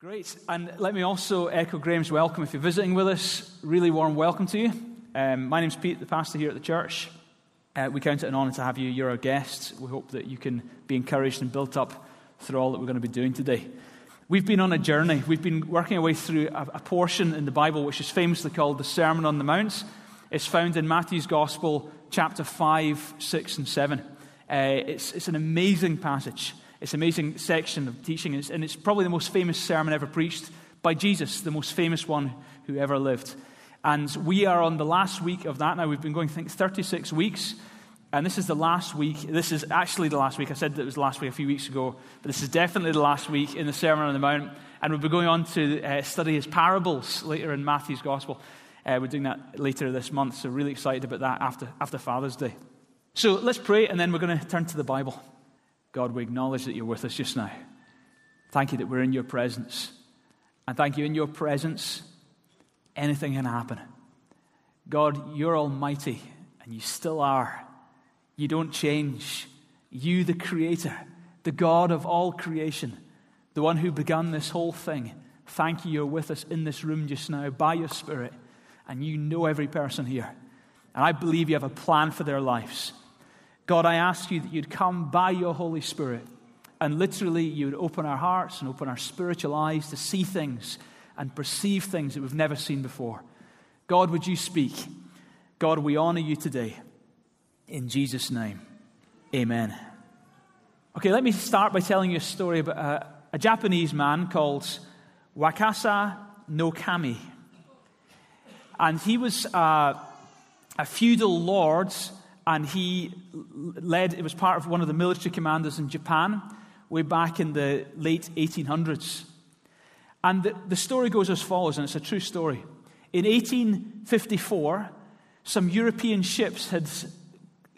Great. And let me also echo Graham's welcome. If you're visiting with us, really warm welcome to you. Um, my name's Pete, the pastor here at the church. Uh, we count it an honour to have you. You're our guest. We hope that you can be encouraged and built up through all that we're going to be doing today. We've been on a journey. We've been working our way through a, a portion in the Bible which is famously called the Sermon on the Mount. It's found in Matthew's Gospel, chapter 5, 6, and 7. Uh, it's, it's an amazing passage. It's an amazing section of teaching, and it's, probably the most famous sermon ever preached by Jesus, the most famous one who ever lived. And we are on the last week of that now. We've been going, I think, 36 weeks. And this is the last week. This is actually the last week. I said that it was last week a few weeks ago, but this is definitely the last week in the Sermon on the Mount. And we'll be going on to uh, study his parables later in Matthew's Gospel. Uh, we're doing that later this month, so really excited about that after, after Father's Day. So let's pray, and then we're going to turn to the Bible. God, we acknowledge that you're with us just now. Thank you that we're in your presence. And thank you, in your presence, anything can happen. God, you're almighty, and you still are. You don't change. You, the Creator, the God of all creation, the one who began this whole thing, thank you, you're with us in this room just now by your Spirit, and you know every person here. And I believe you have a plan for their lives. God, I ask you that you'd come by your Holy Spirit and literally you would open our hearts and open our spiritual eyes to see things and perceive things that we've never seen before. God, would you speak? God, we honor you today. In Jesus' name, amen. Okay, let me start by telling you a story about a, a Japanese man called Wakasa no Kami. And he was uh, a feudal lord and he led, it was part of one of the military commanders in Japan way back in the late 1800s. And the, the story goes as follows, and it's a true story. In 1854, some European ships had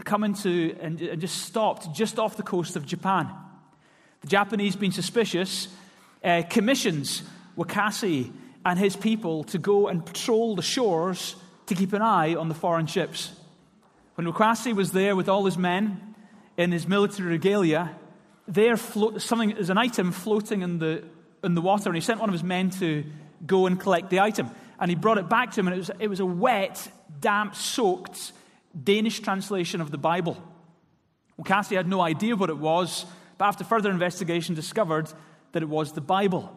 come into and, and just stopped just off the coast of Japan. The Japanese, being suspicious, uh, commissions Wakasa and his people to go and patrol the shores to keep an eye on the foreign ships. When Wakasa was there with all his men in his military regalia, there float, something is an item floating in the, in the water, and he sent one of his men to go and collect the item. And he brought it back to him, and it was, it was a wet, damp, soaked Danish translation of the Bible. Wakasa had no idea what it was, but after further investigation, discovered that it was the Bible.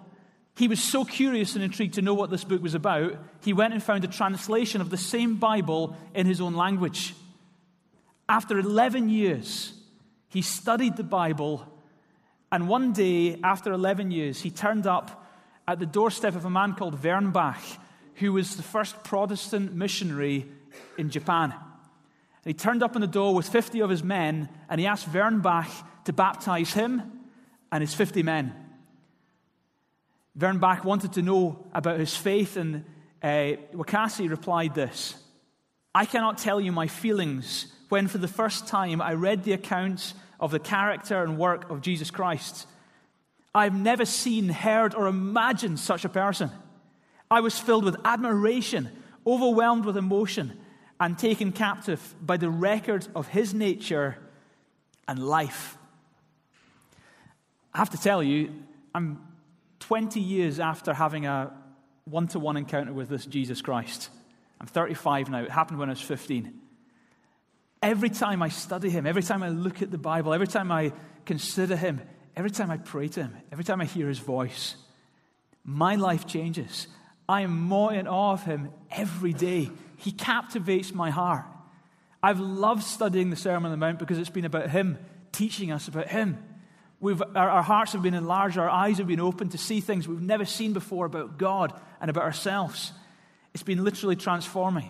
He was so curious and intrigued to know what this book was about, he went and found a translation of the same Bible in his own language. After 11 years, he studied the Bible, and one day, after 11 years, he turned up at the doorstep of a man called Verbeck, who was the first Protestant missionary in Japan. And he turned up on the door with 50 of his men, and he asked Verbeck to baptize him and his 50 men. Verbeck wanted to know about his faith, and uh, Wakasa replied this I cannot tell you my feelings when for the first time I read the accounts of the character and work of Jesus Christ. I've never seen, heard, or imagined such a person. I was filled with admiration, overwhelmed with emotion, and taken captive by the record of his nature and life. I have to tell you, I'm 20 years after having a one to one encounter with this Jesus Christ. I'm 35 now. It happened when I was 15. Every time I study him, every time I look at the Bible, every time I consider him, every time I pray to him, every time I hear his voice, my life changes. I am more in awe of him every day. He captivates my heart. I've loved studying the Sermon on the Mount because it's been about him, teaching us about him. We've, our, our hearts have been enlarged, our eyes have been opened to see things we've never seen before about God and about ourselves. It's been literally transforming.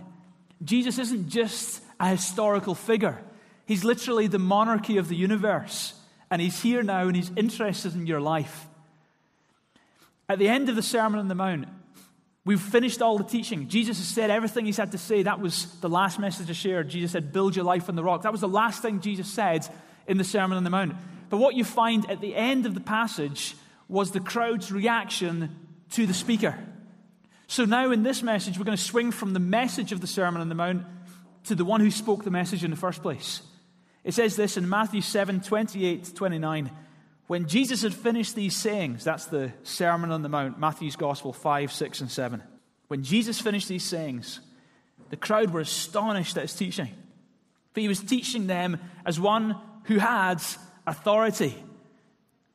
Jesus isn't just a historical figure. He's literally the monarchy of the universe. And he's here now and he's interested in your life. At the end of the Sermon on the Mount, we've finished all the teaching. Jesus has said everything he's had to say. That was the last message I shared. Jesus said, Build your life on the rock. That was the last thing Jesus said in the Sermon on the Mount. But what you find at the end of the passage was the crowd's reaction to the speaker. So now in this message, we're going to swing from the message of the Sermon on the Mount to the one who spoke the message in the first place. It says this in Matthew 7 28 29. When Jesus had finished these sayings, that's the Sermon on the Mount, Matthew's Gospel 5, 6, and 7. When Jesus finished these sayings, the crowd were astonished at his teaching. For he was teaching them as one who had authority,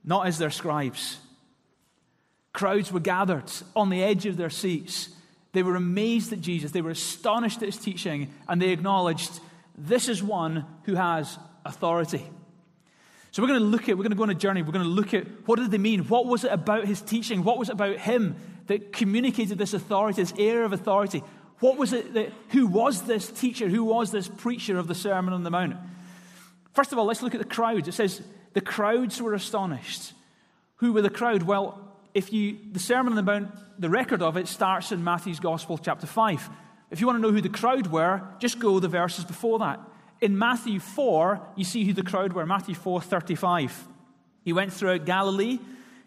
not as their scribes. Crowds were gathered on the edge of their seats. They were amazed at Jesus. They were astonished at his teaching, and they acknowledged this is one who has authority. So we're going to look at, we're going to go on a journey. We're going to look at what did they mean? What was it about his teaching? What was it about him that communicated this authority, this air of authority? What was it that, who was this teacher? Who was this preacher of the Sermon on the Mount? First of all, let's look at the crowds. It says the crowds were astonished. Who were the crowd? Well, if you, the Sermon on the Mount, the record of it starts in Matthew's Gospel, chapter 5. If you want to know who the crowd were, just go the verses before that. In Matthew 4, you see who the crowd were. Matthew 4 35. He went throughout Galilee,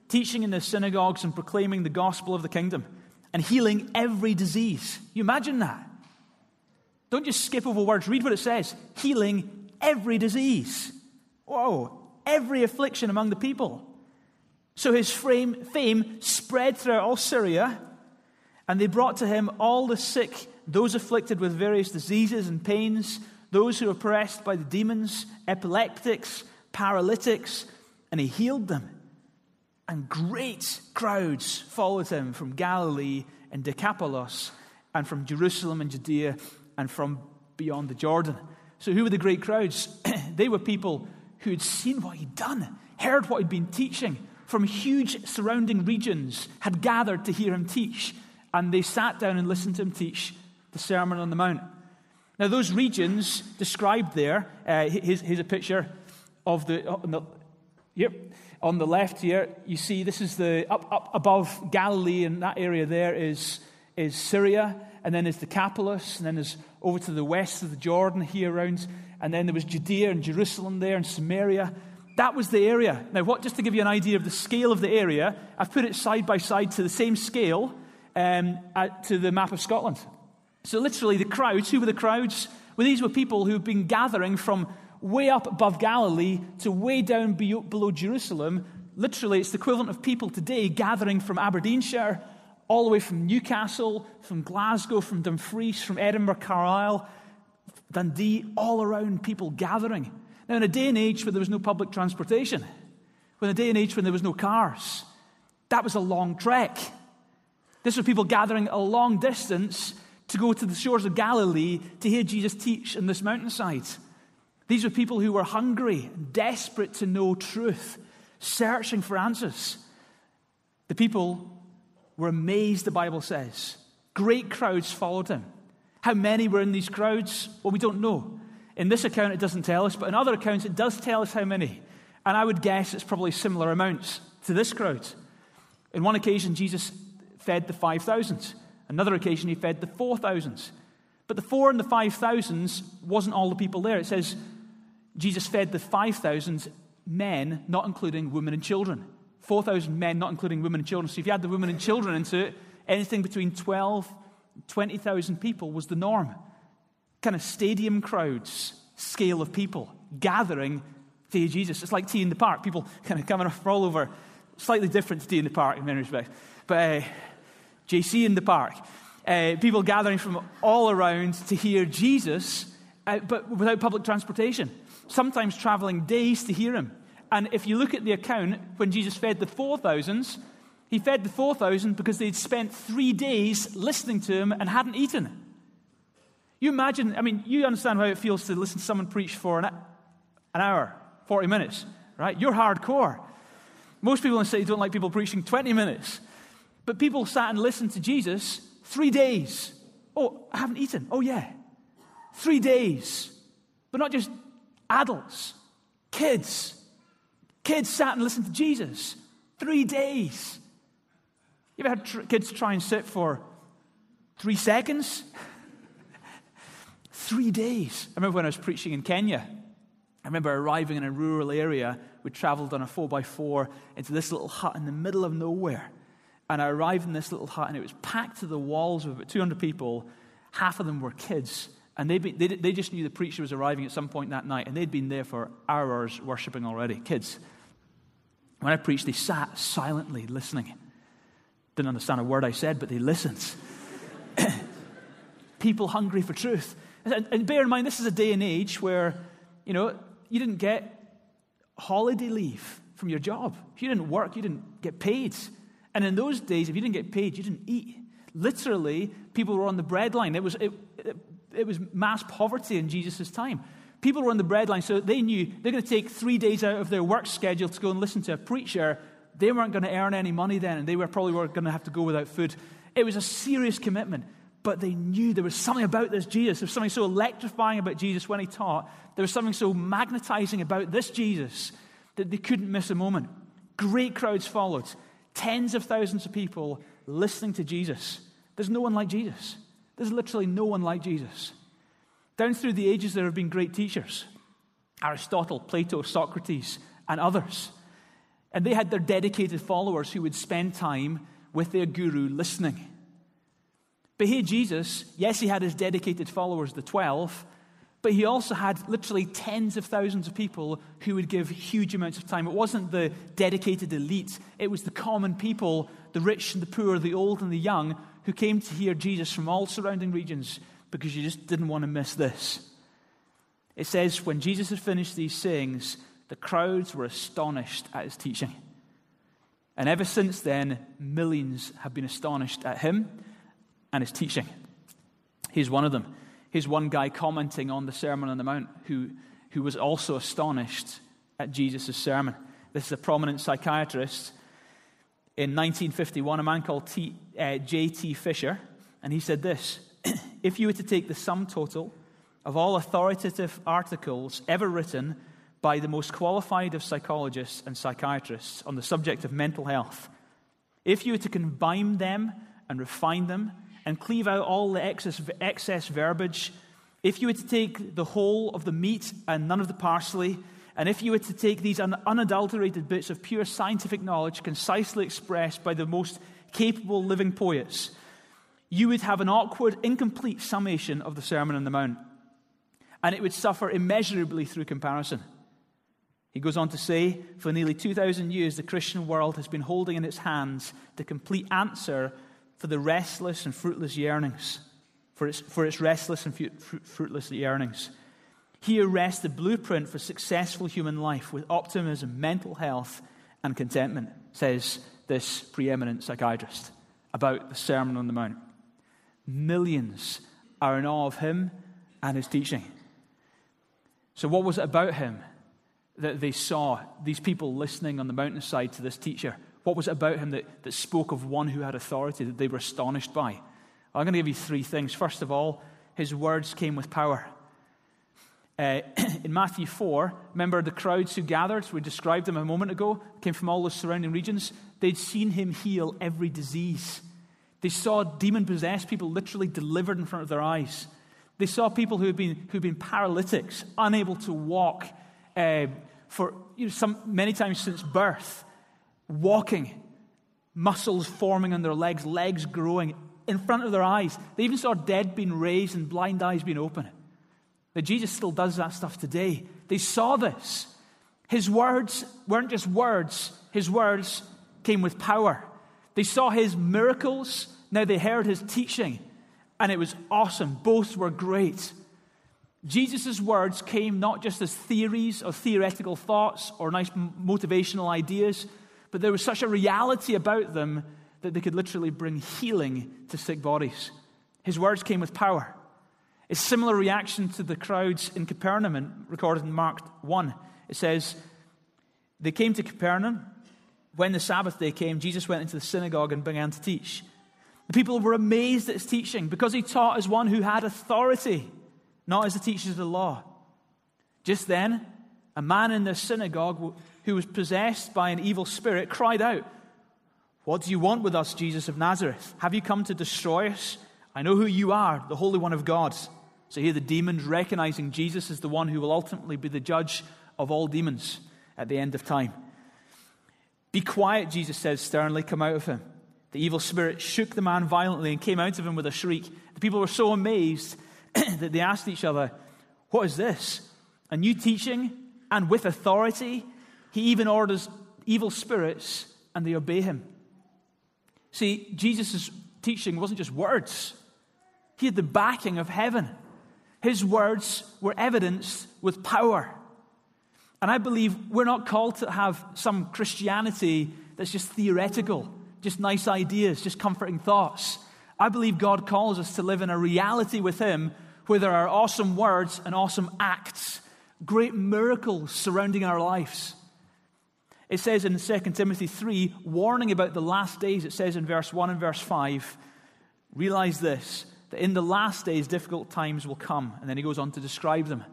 teaching in the synagogues and proclaiming the gospel of the kingdom and healing every disease. You imagine that? Don't just skip over words, read what it says healing every disease. Whoa, every affliction among the people. So his fame, fame spread throughout all Syria, and they brought to him all the sick, those afflicted with various diseases and pains, those who were oppressed by the demons, epileptics, paralytics, and he healed them. And great crowds followed him from Galilee and Decapolis, and from Jerusalem and Judea, and from beyond the Jordan. So, who were the great crowds? they were people who had seen what he'd done, heard what he'd been teaching, from huge surrounding regions had gathered to hear him teach, and they sat down and listened to him teach the Sermon on the Mount. Now, those regions described there, uh, here's, here's, a picture of the, on the, yep, on the left here, you see this is the, up, up above Galilee, and that area there is, is Syria, and then there's Decapolis, and then there's over to the west of the Jordan here around, and then there was Judea and Jerusalem there, and Samaria, that was the area. Now, what, just to give you an idea of the scale of the area, I've put it side by side to the same scale um, at, to the map of Scotland. So, literally, the crowds, who were the crowds? Well, these were people who've been gathering from way up above Galilee to way down below Jerusalem. Literally, it's the equivalent of people today gathering from Aberdeenshire, all the way from Newcastle, from Glasgow, from Dumfries, from Edinburgh, Carlisle, Dundee, all around people gathering. Now, in a day and age where there was no public transportation, in a day and age when there was no cars, that was a long trek. This was people gathering a long distance to go to the shores of Galilee to hear Jesus teach in this mountainside. These were people who were hungry, desperate to know truth, searching for answers. The people were amazed, the Bible says. Great crowds followed him. How many were in these crowds? Well, we don't know. In this account, it doesn't tell us, but in other accounts, it does tell us how many. And I would guess it's probably similar amounts to this crowd. In one occasion, Jesus fed the 5,000. Another occasion, he fed the 4,000. But the four and the 5,000 wasn't all the people there. It says Jesus fed the 5,000 men, not including women and children. 4,000 men, not including women and children. So if you add the women and children into it, anything between 12 20,000 people was the norm kind of stadium crowds scale of people gathering to hear Jesus. It's like T in the Park. People kind of coming from all over. Slightly different to T in the Park in many respects. But uh, JC in the Park. Uh, people gathering from all around to hear Jesus, uh, but without public transportation. Sometimes traveling days to hear him. And if you look at the account, when Jesus fed the 4,000s, he fed the 4,000 because they'd spent three days listening to him and hadn't eaten. You imagine, I mean, you understand how it feels to listen to someone preach for an, an hour, 40 minutes, right? You're hardcore. Most people in the city don't like people preaching 20 minutes. But people sat and listened to Jesus three days. Oh, I haven't eaten. Oh, yeah. Three days. But not just adults, kids. Kids sat and listened to Jesus three days. You ever had tr- kids try and sit for three seconds? Three days. I remember when I was preaching in Kenya. I remember arriving in a rural area. We traveled on a 4x4 into this little hut in the middle of nowhere. And I arrived in this little hut, and it was packed to the walls with about 200 people. Half of them were kids. And they, they, they just knew the preacher was arriving at some point that night, and they'd been there for hours worshiping already. Kids. When I preached, they sat silently listening. Didn't understand a word I said, but they listened. People hungry for truth. And bear in mind, this is a day and age where, you know, you didn't get holiday leave from your job. If you didn't work, you didn't get paid. And in those days, if you didn't get paid, you didn't eat. Literally, people were on the breadline. It was, it, it, it was mass poverty in Jesus' time. People were on the breadline, so they knew they're going to take three days out of their work schedule to go and listen to a preacher. They weren't going to earn any money then, and they were probably were going to have to go without food. It was a serious commitment, but they knew there was something about this Jesus. There was something so electrifying about Jesus when he taught. There was something so magnetizing about this Jesus that they couldn't miss a moment. Great crowds followed, tens of thousands of people listening to Jesus. There's no one like Jesus. There's literally no one like Jesus. Down through the ages, there have been great teachers Aristotle, Plato, Socrates, and others. And they had their dedicated followers who would spend time with their guru listening. But here, Jesus, yes, he had his dedicated followers, the 12, but he also had literally tens of thousands of people who would give huge amounts of time. It wasn't the dedicated elite, it was the common people, the rich and the poor, the old and the young, who came to hear Jesus from all surrounding regions because you just didn't want to miss this. It says, when Jesus had finished these sayings, the crowds were astonished at his teaching. And ever since then, millions have been astonished at him and his teaching. He's one of them. He's one guy commenting on the Sermon on the Mount who, who was also astonished at Jesus' sermon. This is a prominent psychiatrist. In 1951, a man called uh, J.T. Fisher, and he said this if you were to take the sum total of all authoritative articles ever written by the most qualified of psychologists and psychiatrists on the subject of mental health, if you were to combine them and refine them and cleave out all the excess, excess verbiage, if you were to take the whole of the meat and none of the parsley, and if you were to take these unadulterated bits of pure scientific knowledge concisely expressed by the most capable living poets, you would have an awkward, incomplete summation of the Sermon on the Mount, and it would suffer immeasurably through comparison. He goes on to say, for nearly 2,000 years, the Christian world has been holding in its hands the complete answer for the restless and fruitless yearnings, for its, for its restless and fruitless yearnings. He rests the blueprint for successful human life with optimism, mental health, and contentment, says this preeminent psychiatrist about the Sermon on the Mount. Millions are in awe of him and his teaching. So, what was it about him that they saw these people listening on the mountainside to this teacher? What was it about him that, that spoke of one who had authority that they were astonished by? I'm going to give you three things. First of all, his words came with power. Uh, in Matthew 4, remember the crowds who gathered? We described them a moment ago, came from all the surrounding regions. They'd seen him heal every disease. They saw demon possessed people literally delivered in front of their eyes. They saw people who had been, who had been paralytics, unable to walk uh, for you know, some, many times since birth, walking, muscles forming on their legs, legs growing in front of their eyes. They even saw dead being raised and blind eyes being opened. Now, Jesus still does that stuff today. They saw this. His words weren't just words, his words came with power. They saw his miracles, now they heard his teaching, and it was awesome. Both were great. Jesus' words came not just as theories or theoretical thoughts or nice motivational ideas, but there was such a reality about them that they could literally bring healing to sick bodies. His words came with power. A similar reaction to the crowds in Capernaum, recorded in Mark 1. It says, They came to Capernaum, when the Sabbath day came, Jesus went into the synagogue and began to teach. The people were amazed at his teaching because he taught as one who had authority, not as the teachers of the law. Just then, a man in the synagogue who was possessed by an evil spirit cried out, What do you want with us, Jesus of Nazareth? Have you come to destroy us? I know who you are, the Holy One of God. So here the demons recognizing Jesus as the one who will ultimately be the judge of all demons at the end of time. Be quiet, Jesus says sternly, come out of him. The evil spirit shook the man violently and came out of him with a shriek. The people were so amazed that they asked each other, What is this? A new teaching and with authority? He even orders evil spirits and they obey him. See, Jesus' teaching wasn't just words, he had the backing of heaven. His words were evidenced with power. And I believe we're not called to have some Christianity that's just theoretical, just nice ideas, just comforting thoughts. I believe God calls us to live in a reality with Him where there are awesome words and awesome acts, great miracles surrounding our lives. It says in 2 Timothy 3, warning about the last days, it says in verse 1 and verse 5, realize this, that in the last days difficult times will come. And then he goes on to describe them.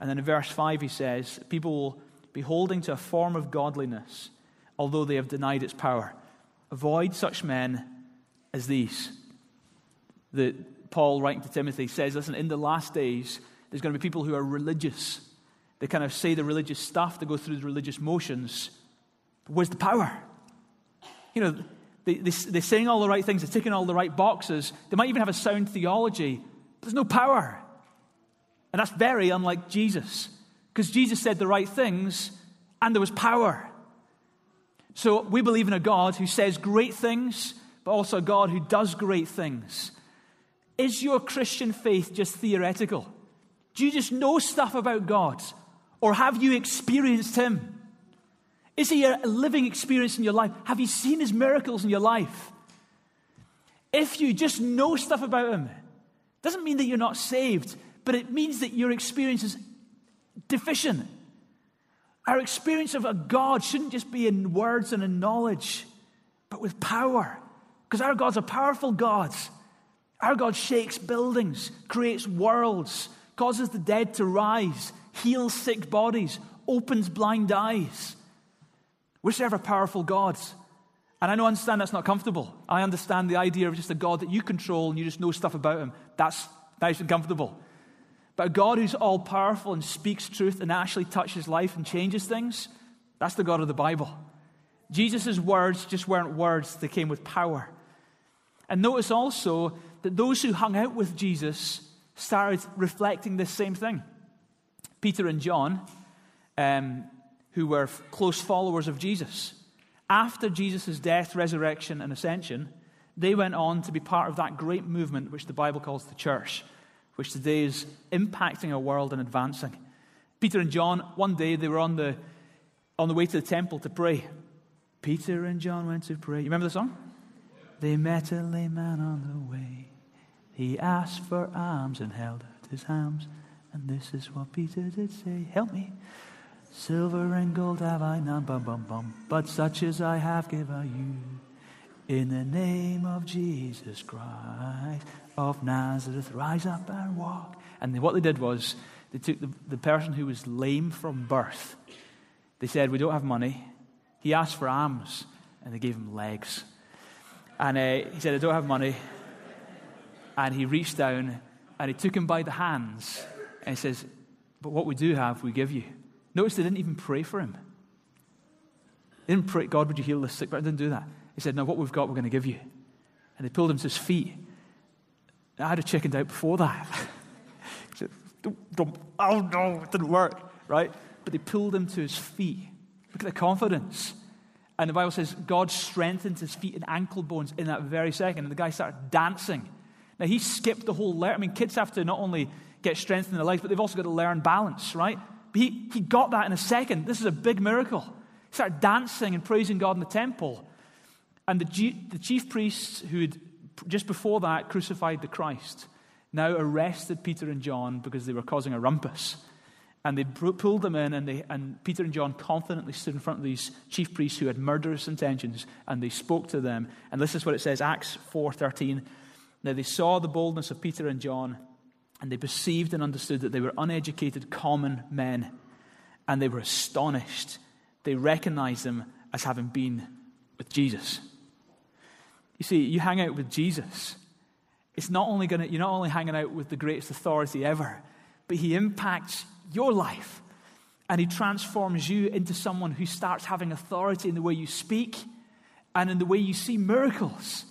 And then in verse 5, he says, People will be holding to a form of godliness, although they have denied its power. Avoid such men as these. The, Paul, writing to Timothy, says, Listen, in the last days, there's going to be people who are religious. They kind of say the religious stuff, they go through the religious motions, where's the power? You know, they, they, they're saying all the right things, they're ticking all the right boxes. They might even have a sound theology, but there's no power. And that's very unlike Jesus, because Jesus said the right things and there was power. So we believe in a God who says great things, but also a God who does great things. Is your Christian faith just theoretical? Do you just know stuff about God? Or have you experienced Him? Is he a living experience in your life? Have you seen his miracles in your life? If you just know stuff about him, doesn't mean that you're not saved, but it means that your experience is deficient. Our experience of a God shouldn't just be in words and in knowledge, but with power. Because our God's a powerful God. Our God shakes buildings, creates worlds, causes the dead to rise, heals sick bodies, opens blind eyes. We serve a powerful God. And I know, understand that's not comfortable. I understand the idea of just a God that you control and you just know stuff about him. That's nice and comfortable. But a God who's all powerful and speaks truth and actually touches life and changes things, that's the God of the Bible. Jesus' words just weren't words, they came with power. And notice also that those who hung out with Jesus started reflecting this same thing. Peter and John, um, who were close followers of Jesus. After Jesus' death, resurrection, and ascension, they went on to be part of that great movement which the Bible calls the church, which today is impacting our world and advancing. Peter and John, one day they were on the, on the way to the temple to pray. Peter and John went to pray. You remember the song? They met a lame man on the way. He asked for alms and held out his hands. And this is what Peter did say Help me. Silver and gold have I none, bum, bum, bum, but such as I have give you. In the name of Jesus Christ of Nazareth, rise up and walk. And what they did was, they took the, the person who was lame from birth. They said, We don't have money. He asked for arms, and they gave him legs. And uh, he said, I don't have money. And he reached down and he took him by the hands and he says, But what we do have, we give you. Notice they didn't even pray for him. They didn't pray, God, would you heal this sick? But they didn't do that. He said, No, what we've got, we're going to give you. And they pulled him to his feet. I had a chickened out before that. he said, don't, don't, Oh, no, it didn't work, right? But they pulled him to his feet. Look at the confidence. And the Bible says God strengthened his feet and ankle bones in that very second. And the guy started dancing. Now, he skipped the whole learn. I mean, kids have to not only get strength in their legs, but they've also got to learn balance, right? He, he got that in a second. This is a big miracle. He started dancing and praising God in the temple. And the, the chief priests who had just before that crucified the Christ now arrested Peter and John because they were causing a rumpus. And they pulled them in, and, they, and Peter and John confidently stood in front of these chief priests who had murderous intentions, and they spoke to them. And this is what it says, Acts 4.13. Now they saw the boldness of Peter and John, and they perceived and understood that they were uneducated, common men. And they were astonished. They recognized them as having been with Jesus. You see, you hang out with Jesus. It's not only going to, you're not only hanging out with the greatest authority ever, but he impacts your life. And he transforms you into someone who starts having authority in the way you speak and in the way you see miracles.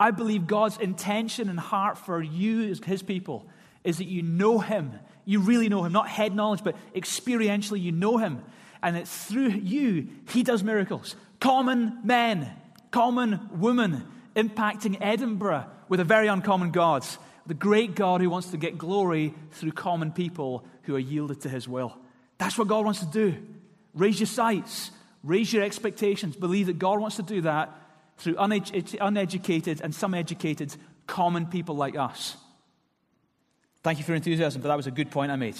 I believe God's intention and heart for you as his people is that you know Him. You really know Him, not head knowledge, but experientially you know Him. And it's through you he does miracles. Common men, common women, impacting Edinburgh with a very uncommon God. The great God who wants to get glory through common people who are yielded to his will. That's what God wants to do. Raise your sights, raise your expectations. Believe that God wants to do that through uneducated and some educated common people like us. Thank you for your enthusiasm, but that was a good point I made.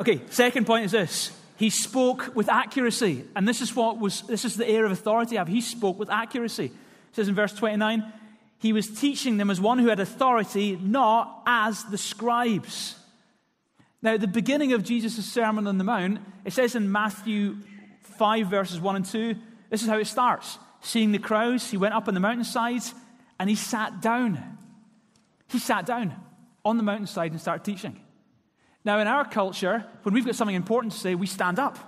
Okay, second point is this. He spoke with accuracy. And this is what was this is the air of authority I have. He spoke with accuracy. It says in verse 29, he was teaching them as one who had authority, not as the scribes. Now, the beginning of Jesus' Sermon on the Mount, it says in Matthew 5, verses 1 and 2, this is how it starts. Seeing the crowds, he went up on the mountainside and he sat down. He sat down on the mountainside and start teaching. Now, in our culture, when we've got something important to say, we stand up.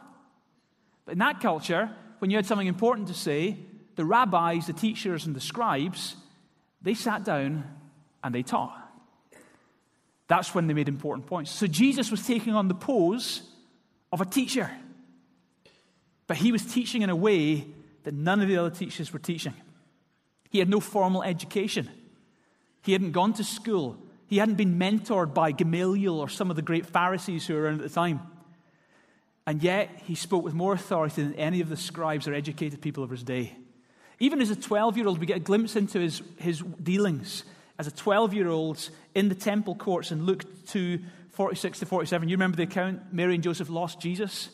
But in that culture, when you had something important to say, the rabbis, the teachers, and the scribes, they sat down and they taught. That's when they made important points. So Jesus was taking on the pose of a teacher. But he was teaching in a way that none of the other teachers were teaching. He had no formal education. He hadn't gone to school. He hadn't been mentored by Gamaliel or some of the great Pharisees who were around at the time. And yet, he spoke with more authority than any of the scribes or educated people of his day. Even as a 12 year old, we get a glimpse into his, his dealings. As a 12 year old in the temple courts in Luke 2 46 to 47. You remember the account Mary and Joseph lost Jesus?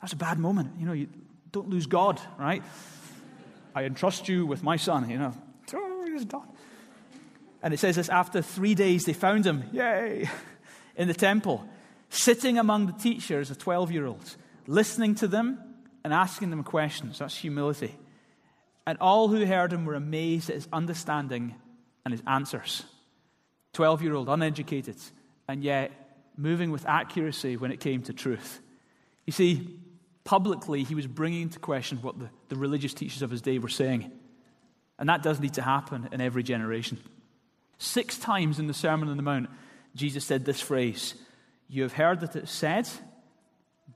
That's a bad moment. You know, you don't lose God, right? I entrust you with my son, you know. Oh, he's done. And it says this after three days, they found him, yay, in the temple, sitting among the teachers, a 12 year old, listening to them and asking them questions. That's humility. And all who heard him were amazed at his understanding and his answers. 12 year old, uneducated, and yet moving with accuracy when it came to truth. You see, publicly, he was bringing into question what the, the religious teachers of his day were saying. And that does need to happen in every generation. Six times in the Sermon on the Mount, Jesus said this phrase You have heard that it said,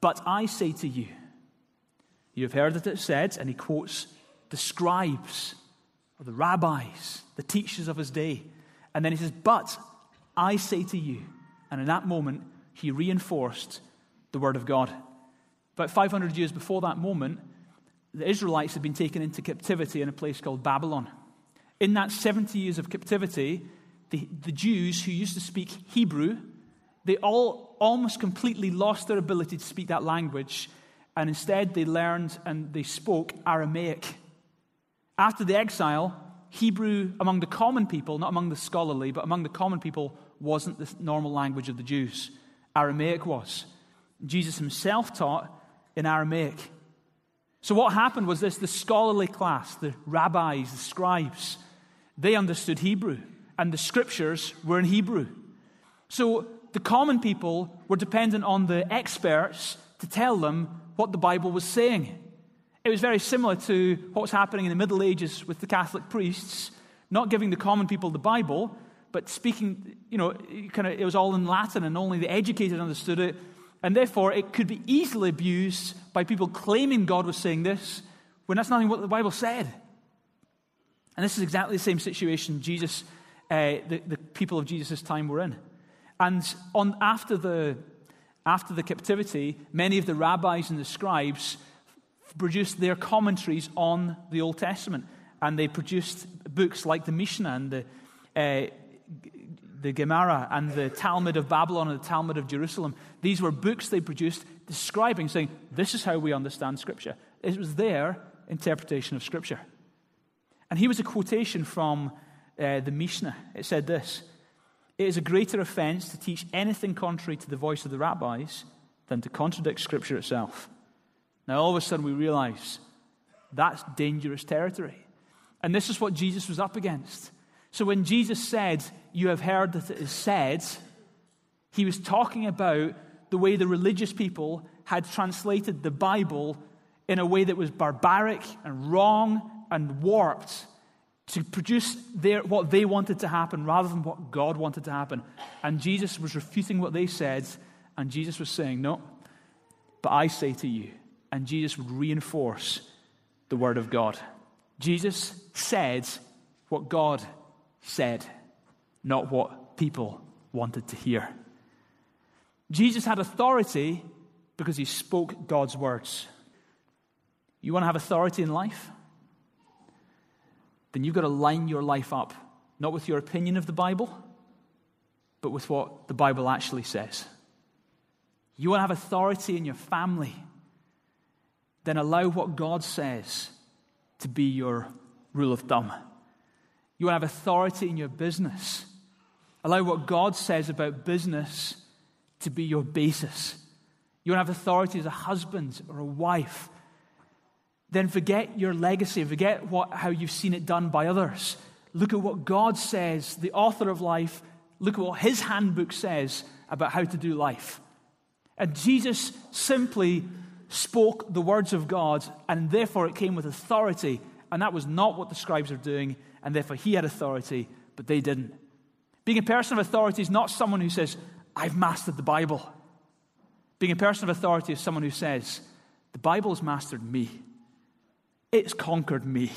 but I say to you. You have heard that it said, and he quotes the scribes or the rabbis, the teachers of his day. And then he says, But I say to you. And in that moment, he reinforced the word of God. About 500 years before that moment, the Israelites had been taken into captivity in a place called Babylon. In that 70 years of captivity, the, the Jews who used to speak Hebrew, they all almost completely lost their ability to speak that language, and instead they learned and they spoke Aramaic. After the exile, Hebrew among the common people, not among the scholarly, but among the common people, wasn't the normal language of the Jews. Aramaic was. Jesus himself taught in Aramaic. So, what happened was this the scholarly class, the rabbis, the scribes, they understood Hebrew, and the scriptures were in Hebrew. So, the common people were dependent on the experts to tell them what the Bible was saying. It was very similar to what was happening in the Middle Ages with the Catholic priests, not giving the common people the Bible, but speaking, you know, kind of, it was all in Latin and only the educated understood it. And therefore, it could be easily abused by people claiming God was saying this when that's nothing what the Bible said. And this is exactly the same situation Jesus, uh, the, the people of Jesus' time were in. And on, after, the, after the captivity, many of the rabbis and the scribes produced their commentaries on the Old Testament. And they produced books like the Mishnah and the, uh, the Gemara and the Talmud of Babylon and the Talmud of Jerusalem. These were books they produced describing, saying, This is how we understand Scripture. It was their interpretation of Scripture. And here was a quotation from uh, the Mishnah. It said this It is a greater offense to teach anything contrary to the voice of the rabbis than to contradict Scripture itself. Now, all of a sudden, we realize that's dangerous territory. And this is what Jesus was up against. So when Jesus said, You have heard that it is said, he was talking about the way the religious people had translated the Bible in a way that was barbaric and wrong and warped to produce their, what they wanted to happen rather than what God wanted to happen. And Jesus was refuting what they said, and Jesus was saying, No, but I say to you. and Jesus would reinforce the Word of God. Jesus said what God said, not what people wanted to hear. Jesus had authority because he spoke God's words. You want to have authority in life? Then you've got to line your life up, not with your opinion of the Bible, but with what the Bible actually says. You want to have authority in your family, then allow what God says to be your rule of thumb. You want to have authority in your business, allow what God says about business to be your basis. You want to have authority as a husband or a wife. Then forget your legacy, forget what, how you've seen it done by others. Look at what God says, the author of life. Look at what his handbook says about how to do life. And Jesus simply spoke the words of God, and therefore it came with authority. And that was not what the scribes are doing, and therefore he had authority, but they didn't. Being a person of authority is not someone who says, I've mastered the Bible. Being a person of authority is someone who says, The Bible has mastered me, it's conquered me,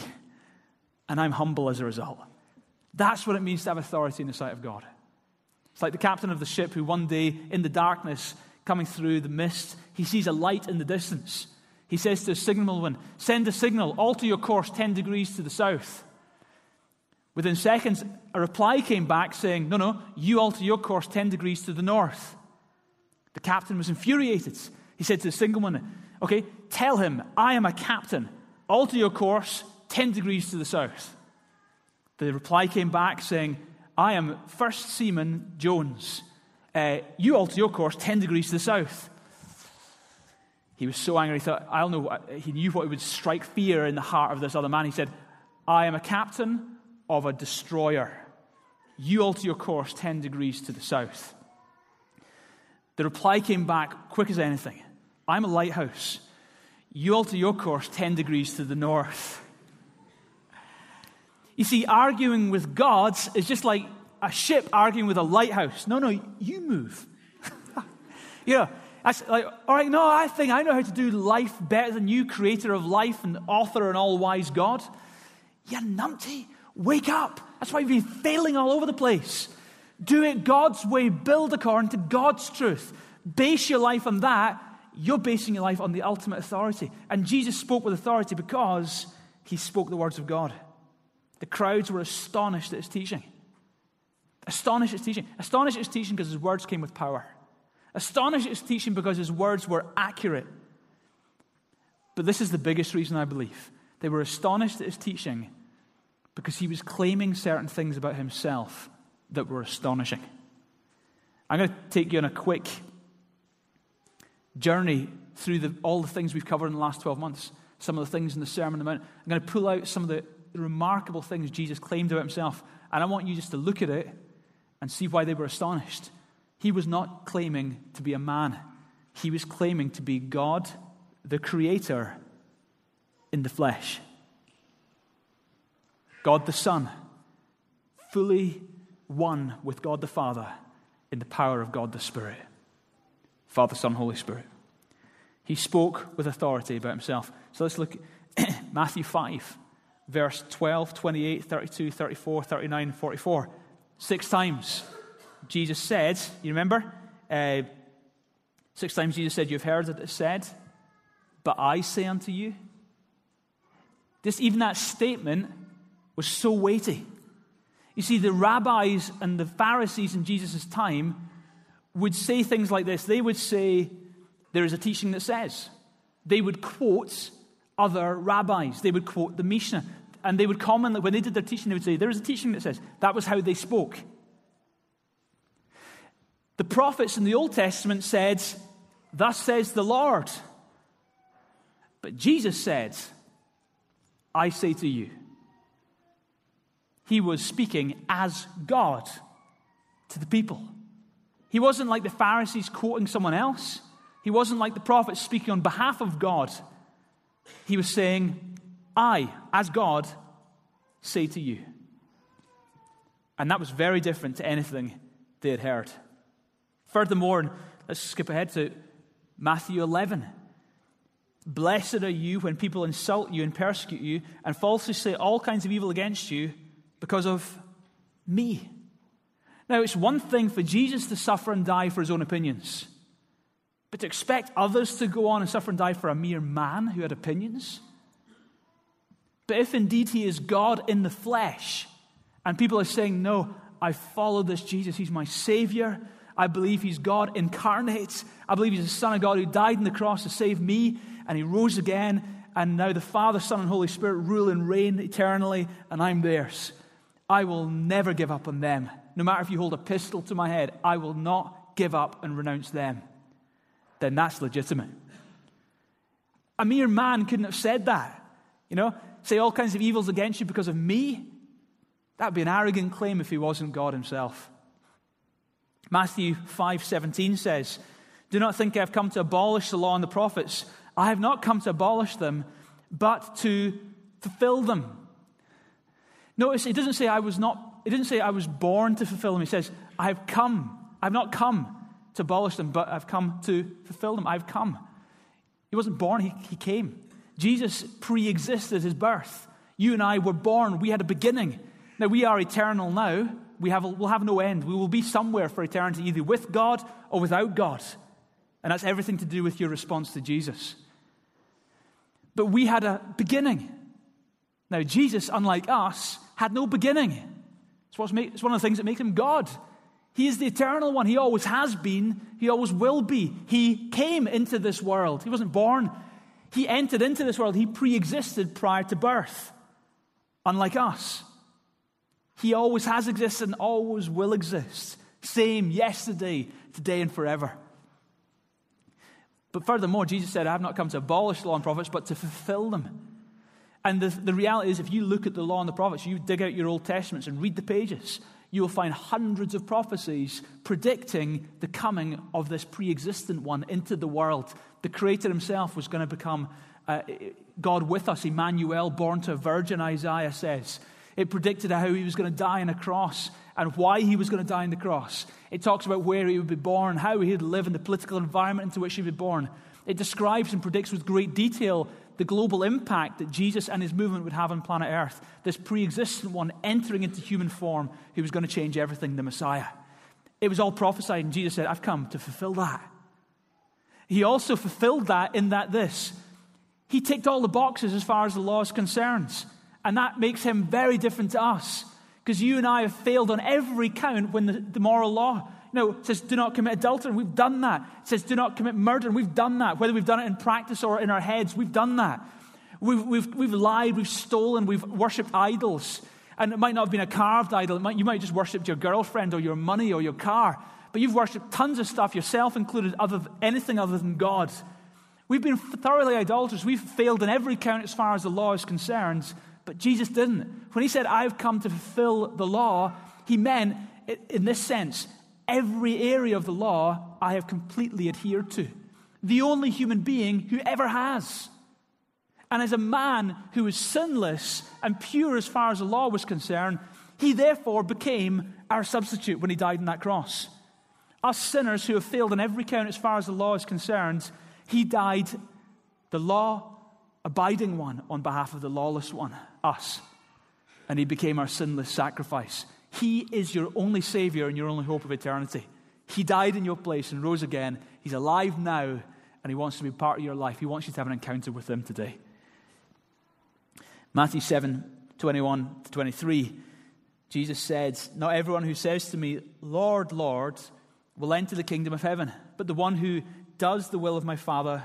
and I'm humble as a result. That's what it means to have authority in the sight of God. It's like the captain of the ship who one day in the darkness, coming through the mist, he sees a light in the distance. He says to the signalman, Send a signal, alter your course 10 degrees to the south. Within seconds, a reply came back saying, No, no, you alter your course 10 degrees to the north. The captain was infuriated. He said to the signalman, Okay, tell him, I am a captain. Alter your course 10 degrees to the south. The reply came back saying, I am First Seaman Jones. Uh, you alter your course 10 degrees to the south. He was so angry, he thought, I'll know. He knew what would strike fear in the heart of this other man. He said, I am a captain of a destroyer. You alter your course 10 degrees to the south. The reply came back quick as anything I'm a lighthouse. You alter your course 10 degrees to the north. You see, arguing with gods is just like a ship arguing with a lighthouse. No, no, you move. you know, that's like, all right, no, I think I know how to do life better than you, creator of life and author and all wise God. You numpty. Wake up. That's why you've been failing all over the place. Do it God's way. Build according to God's truth. Base your life on that. You're basing your life on the ultimate authority. And Jesus spoke with authority because he spoke the words of God. The crowds were astonished at his teaching. Astonished at his teaching. Astonished at his teaching because his words came with power. Astonished at his teaching because his words were accurate. But this is the biggest reason I believe. They were astonished at his teaching because he was claiming certain things about himself that were astonishing. I'm going to take you on a quick journey through the, all the things we've covered in the last 12 months, some of the things in the Sermon on the Mount. I'm going to pull out some of the remarkable things Jesus claimed about himself, and I want you just to look at it and see why they were astonished. He was not claiming to be a man, he was claiming to be God, the Creator, in the flesh. God the Son, fully one with God the Father in the power of God the Spirit. Father, Son, Holy Spirit. He spoke with authority about himself. So let's look at Matthew 5, verse 12, 28, 32, 34, 39, 44. Six times Jesus said, you remember? Uh, six times Jesus said, You've heard that it said, but I say unto you. This, even that statement was so weighty. You see, the rabbis and the Pharisees in Jesus' time would say things like this. They would say, There is a teaching that says. They would quote other rabbis. They would quote the Mishnah. And they would commonly, when they did their teaching, they would say, There is a teaching that says. That was how they spoke. The prophets in the Old Testament said, Thus says the Lord. But Jesus said, I say to you. He was speaking as God to the people. He wasn't like the Pharisees quoting someone else. He wasn't like the prophets speaking on behalf of God. He was saying, I, as God, say to you. And that was very different to anything they had heard. Furthermore, let's skip ahead to Matthew 11. Blessed are you when people insult you and persecute you and falsely say all kinds of evil against you because of me. Now, it's one thing for Jesus to suffer and die for his own opinions, but to expect others to go on and suffer and die for a mere man who had opinions. But if indeed he is God in the flesh, and people are saying, No, I follow this Jesus, he's my Savior, I believe he's God incarnate. I believe he's the Son of God who died on the cross to save me, and he rose again. And now the Father, Son, and Holy Spirit rule and reign eternally, and I'm theirs. I will never give up on them. No matter if you hold a pistol to my head, I will not give up and renounce them. Then that's legitimate. A mere man couldn't have said that. You know, say all kinds of evils against you because of me. That would be an arrogant claim if he wasn't God himself. Matthew 5:17 says, "Do not think I have come to abolish the law and the prophets. I have not come to abolish them, but to fulfill them." Notice it doesn't say I was not it didn't say I was born to fulfill them. He says, I have come. I've not come to abolish them, but I've come to fulfill them. I've come. He wasn't born, he, he came. Jesus pre existed his birth. You and I were born, we had a beginning. Now we are eternal now, we have, we'll have no end. We will be somewhere for eternity, either with God or without God. And that's everything to do with your response to Jesus. But we had a beginning. Now, Jesus, unlike us, had no beginning. It's, make, it's one of the things that makes him God. He is the eternal one. He always has been. He always will be. He came into this world. He wasn't born. He entered into this world. He pre existed prior to birth, unlike us. He always has existed and always will exist. Same yesterday, today, and forever. But furthermore, Jesus said, I have not come to abolish the law and prophets, but to fulfill them. And the, the reality is, if you look at the law and the prophets, you dig out your Old Testaments and read the pages, you will find hundreds of prophecies predicting the coming of this pre existent one into the world. The Creator Himself was going to become uh, God with us, Emmanuel, born to a virgin, Isaiah says. It predicted how he was going to die on a cross and why he was going to die on the cross. It talks about where he would be born, how he would live in the political environment into which he would be born. It describes and predicts with great detail the global impact that Jesus and his movement would have on planet Earth. This pre existent one entering into human form who was going to change everything, the Messiah. It was all prophesied, and Jesus said, I've come to fulfill that. He also fulfilled that in that this. He ticked all the boxes as far as the law is concerned. And that makes him very different to us. Because you and I have failed on every count when the, the moral law know, it says do not commit adultery, and we've done that. It says do not commit murder, and we've done that. Whether we've done it in practice or in our heads, we've done that. We've, we've, we've lied, we've stolen, we've worshipped idols. And it might not have been a carved idol. Might, you might have just worshipped your girlfriend or your money or your car. But you've worshipped tons of stuff, yourself included, other, anything other than God. We've been thoroughly idolaters. We've failed in every count as far as the law is concerned. But Jesus didn't. When he said, I've come to fulfill the law, he meant, in this sense, every area of the law I have completely adhered to. The only human being who ever has. And as a man who was sinless and pure as far as the law was concerned, he therefore became our substitute when he died on that cross. Us sinners who have failed in every count as far as the law is concerned, he died, the law abiding one, on behalf of the lawless one, us. And he became our sinless sacrifice. He is your only Savior and your only hope of eternity. He died in your place and rose again. He's alive now, and He wants to be part of your life. He wants you to have an encounter with Him today. Matthew 7 21 to 23, Jesus said, Not everyone who says to me, Lord, Lord, will enter the kingdom of heaven, but the one who does the will of my Father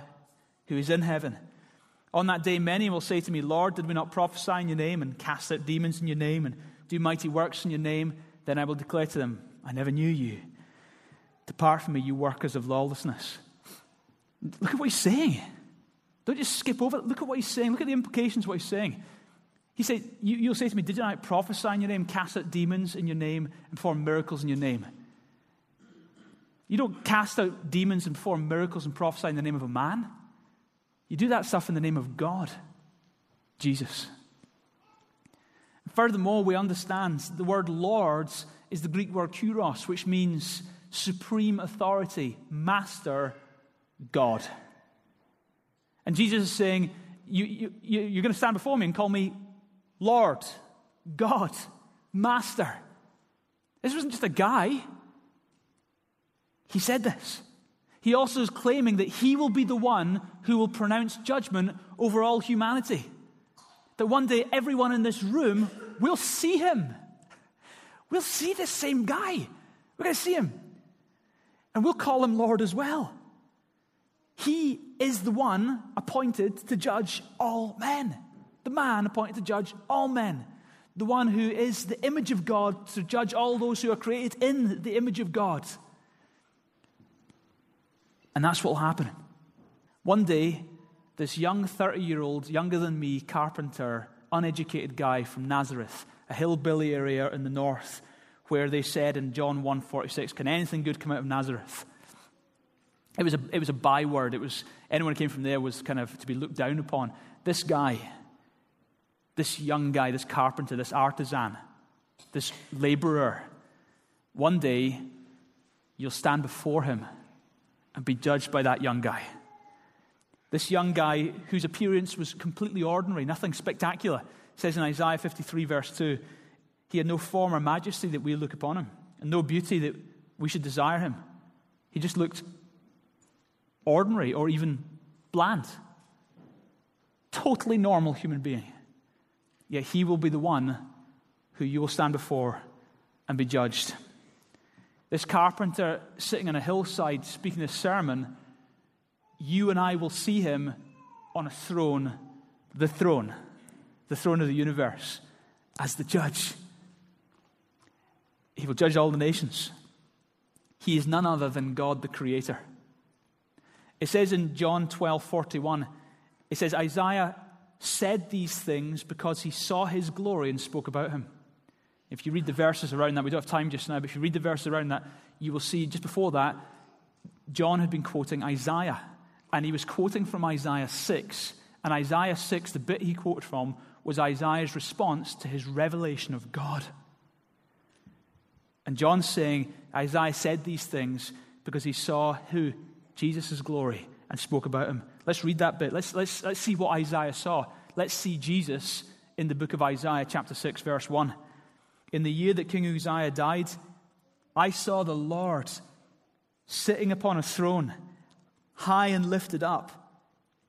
who is in heaven. On that day, many will say to me, Lord, did we not prophesy in your name and cast out demons in your name and do mighty works in your name, then I will declare to them, I never knew you. Depart from me, you workers of lawlessness. Look at what he's saying. Don't just skip over it. Look at what he's saying. Look at the implications of what he's saying. He said, you, will say to me, Did I prophesy in your name, cast out demons in your name, and perform miracles in your name? You don't cast out demons and perform miracles and prophesy in the name of a man. You do that stuff in the name of God, Jesus. Furthermore, we understand the word lords is the Greek word kyrios, which means supreme authority, master, God. And Jesus is saying, you, you, You're going to stand before me and call me Lord, God, Master. This wasn't just a guy. He said this. He also is claiming that he will be the one who will pronounce judgment over all humanity. That one day everyone in this room will see him. We'll see this same guy. We're going to see him. And we'll call him Lord as well. He is the one appointed to judge all men, the man appointed to judge all men, the one who is the image of God to judge all those who are created in the image of God. And that's what will happen. One day, this young 30 year old, younger than me, carpenter, uneducated guy from Nazareth, a hillbilly area in the north, where they said in John 1:46, Can anything good come out of Nazareth? It was, a, it was a byword. It was anyone who came from there was kind of to be looked down upon. This guy, this young guy, this carpenter, this artisan, this laborer, one day you'll stand before him and be judged by that young guy. This young guy whose appearance was completely ordinary, nothing spectacular, says in Isaiah 53, verse 2, he had no form or majesty that we look upon him, and no beauty that we should desire him. He just looked ordinary or even bland. Totally normal human being. Yet he will be the one who you will stand before and be judged. This carpenter sitting on a hillside speaking this sermon, you and I will see him on a throne, the throne, the throne of the universe, as the judge. He will judge all the nations. He is none other than God the Creator. It says in John 12 41, it says, Isaiah said these things because he saw his glory and spoke about him. If you read the verses around that, we don't have time just now, but if you read the verses around that, you will see just before that, John had been quoting Isaiah. And he was quoting from Isaiah 6. And Isaiah 6, the bit he quoted from, was Isaiah's response to his revelation of God. And John's saying, Isaiah said these things because he saw who? Jesus' glory and spoke about him. Let's read that bit. Let's, let's, let's see what Isaiah saw. Let's see Jesus in the book of Isaiah, chapter 6, verse 1. In the year that King Uzziah died, I saw the Lord sitting upon a throne, high and lifted up,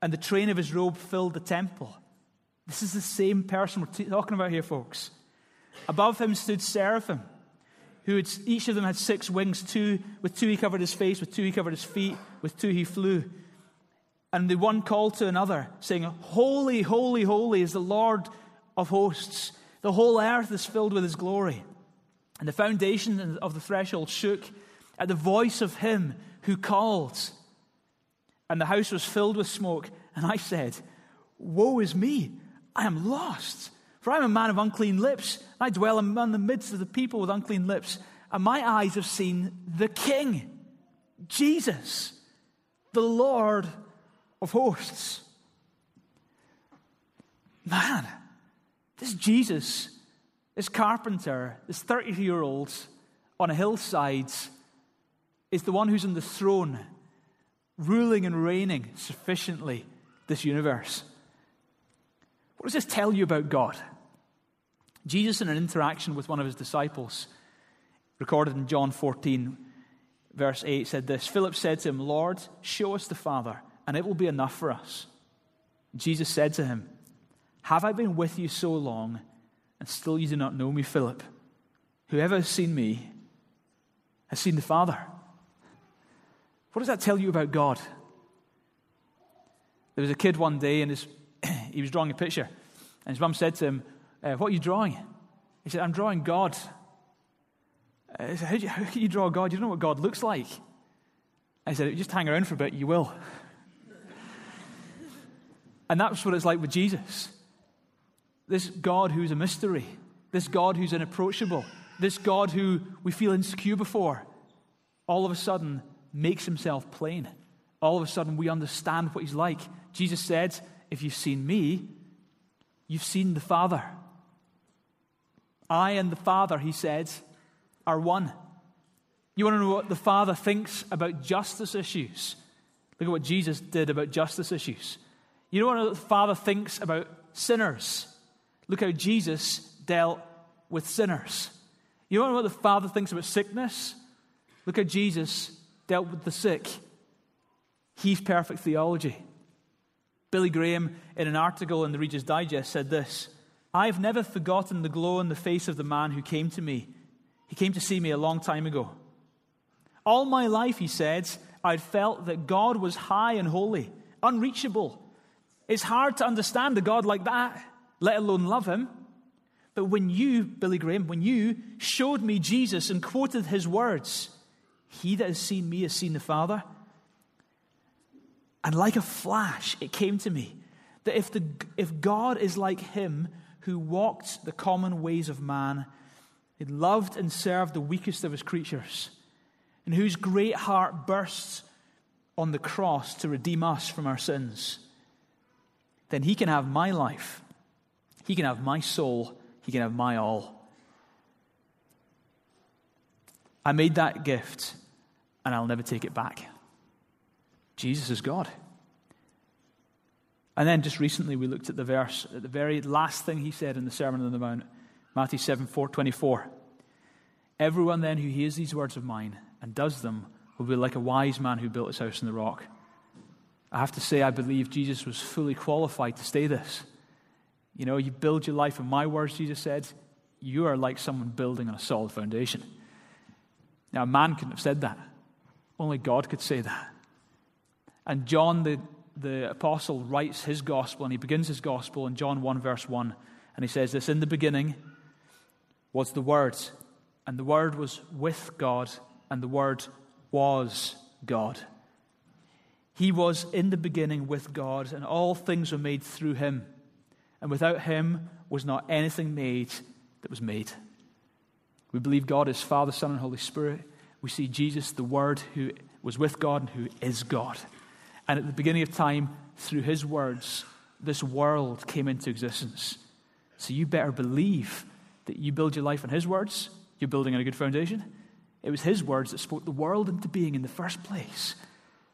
and the train of his robe filled the temple. This is the same person we're talking about here, folks. Above him stood seraphim, who had, each of them had six wings. Two, with two he covered his face, with two he covered his feet, with two he flew. And the one called to another, saying, Holy, holy, holy is the Lord of hosts. The whole earth is filled with his glory. And the foundation of the threshold shook at the voice of him who called. And the house was filled with smoke. And I said, Woe is me! I am lost. For I am a man of unclean lips. I dwell among the midst of the people with unclean lips. And my eyes have seen the King, Jesus, the Lord of hosts. Man, this Jesus, this carpenter, this 30 year old on a hillside, is the one who's on the throne, ruling and reigning sufficiently this universe. What does this tell you about God? Jesus, in an interaction with one of his disciples, recorded in John 14, verse 8, said this Philip said to him, Lord, show us the Father, and it will be enough for us. Jesus said to him, Have I been with you so long, and still you do not know me, Philip? Whoever has seen me has seen the Father. What does that tell you about God? There was a kid one day, and his he was drawing a picture. And his mum said to him, uh, What are you drawing? He said, I'm drawing God. Uh, said, how, you, how, can you draw God? You don't know what God looks like. I said, Just hang around for a bit, you will. and that's what it's like with Jesus. This God who's a mystery, this God who's inapproachable, this God who we feel insecure before, all of a sudden makes himself plain. All of a sudden we understand what he's like. Jesus said, if you've seen me, you've seen the Father. I and the Father, he said, are one. You want to know what the Father thinks about justice issues? Look at what Jesus did about justice issues. You don't want to know what the Father thinks about sinners? Look how Jesus dealt with sinners. You want to know what the Father thinks about sickness? Look how Jesus dealt with the sick. He's perfect theology. Billy Graham, in an article in the Reader's Digest, said this I have never forgotten the glow on the face of the man who came to me. He came to see me a long time ago. All my life, he said, I'd felt that God was high and holy, unreachable. It's hard to understand a God like that, let alone love him. But when you, Billy Graham, when you showed me Jesus and quoted his words, He that has seen me has seen the Father. And like a flash, it came to me that if, the, if God is like him who walked the common ways of man, he loved and served the weakest of his creatures, and whose great heart bursts on the cross to redeem us from our sins, then he can have my life, he can have my soul, he can have my all. I made that gift, and I'll never take it back. Jesus is God. And then just recently we looked at the verse, at the very last thing he said in the Sermon on the Mount, Matthew 7 4, 24. Everyone then who hears these words of mine and does them will be like a wise man who built his house on the rock. I have to say, I believe Jesus was fully qualified to say this. You know, you build your life on my words, Jesus said, you are like someone building on a solid foundation. Now, a man couldn't have said that. Only God could say that. And John, the, the apostle, writes his gospel, and he begins his gospel in John 1, verse 1. And he says this In the beginning was the Word, and the Word was with God, and the Word was God. He was in the beginning with God, and all things were made through him. And without him was not anything made that was made. We believe God is Father, Son, and Holy Spirit. We see Jesus, the Word, who was with God and who is God. And at the beginning of time, through his words, this world came into existence. So you better believe that you build your life on his words, you're building on a good foundation. It was his words that spoke the world into being in the first place.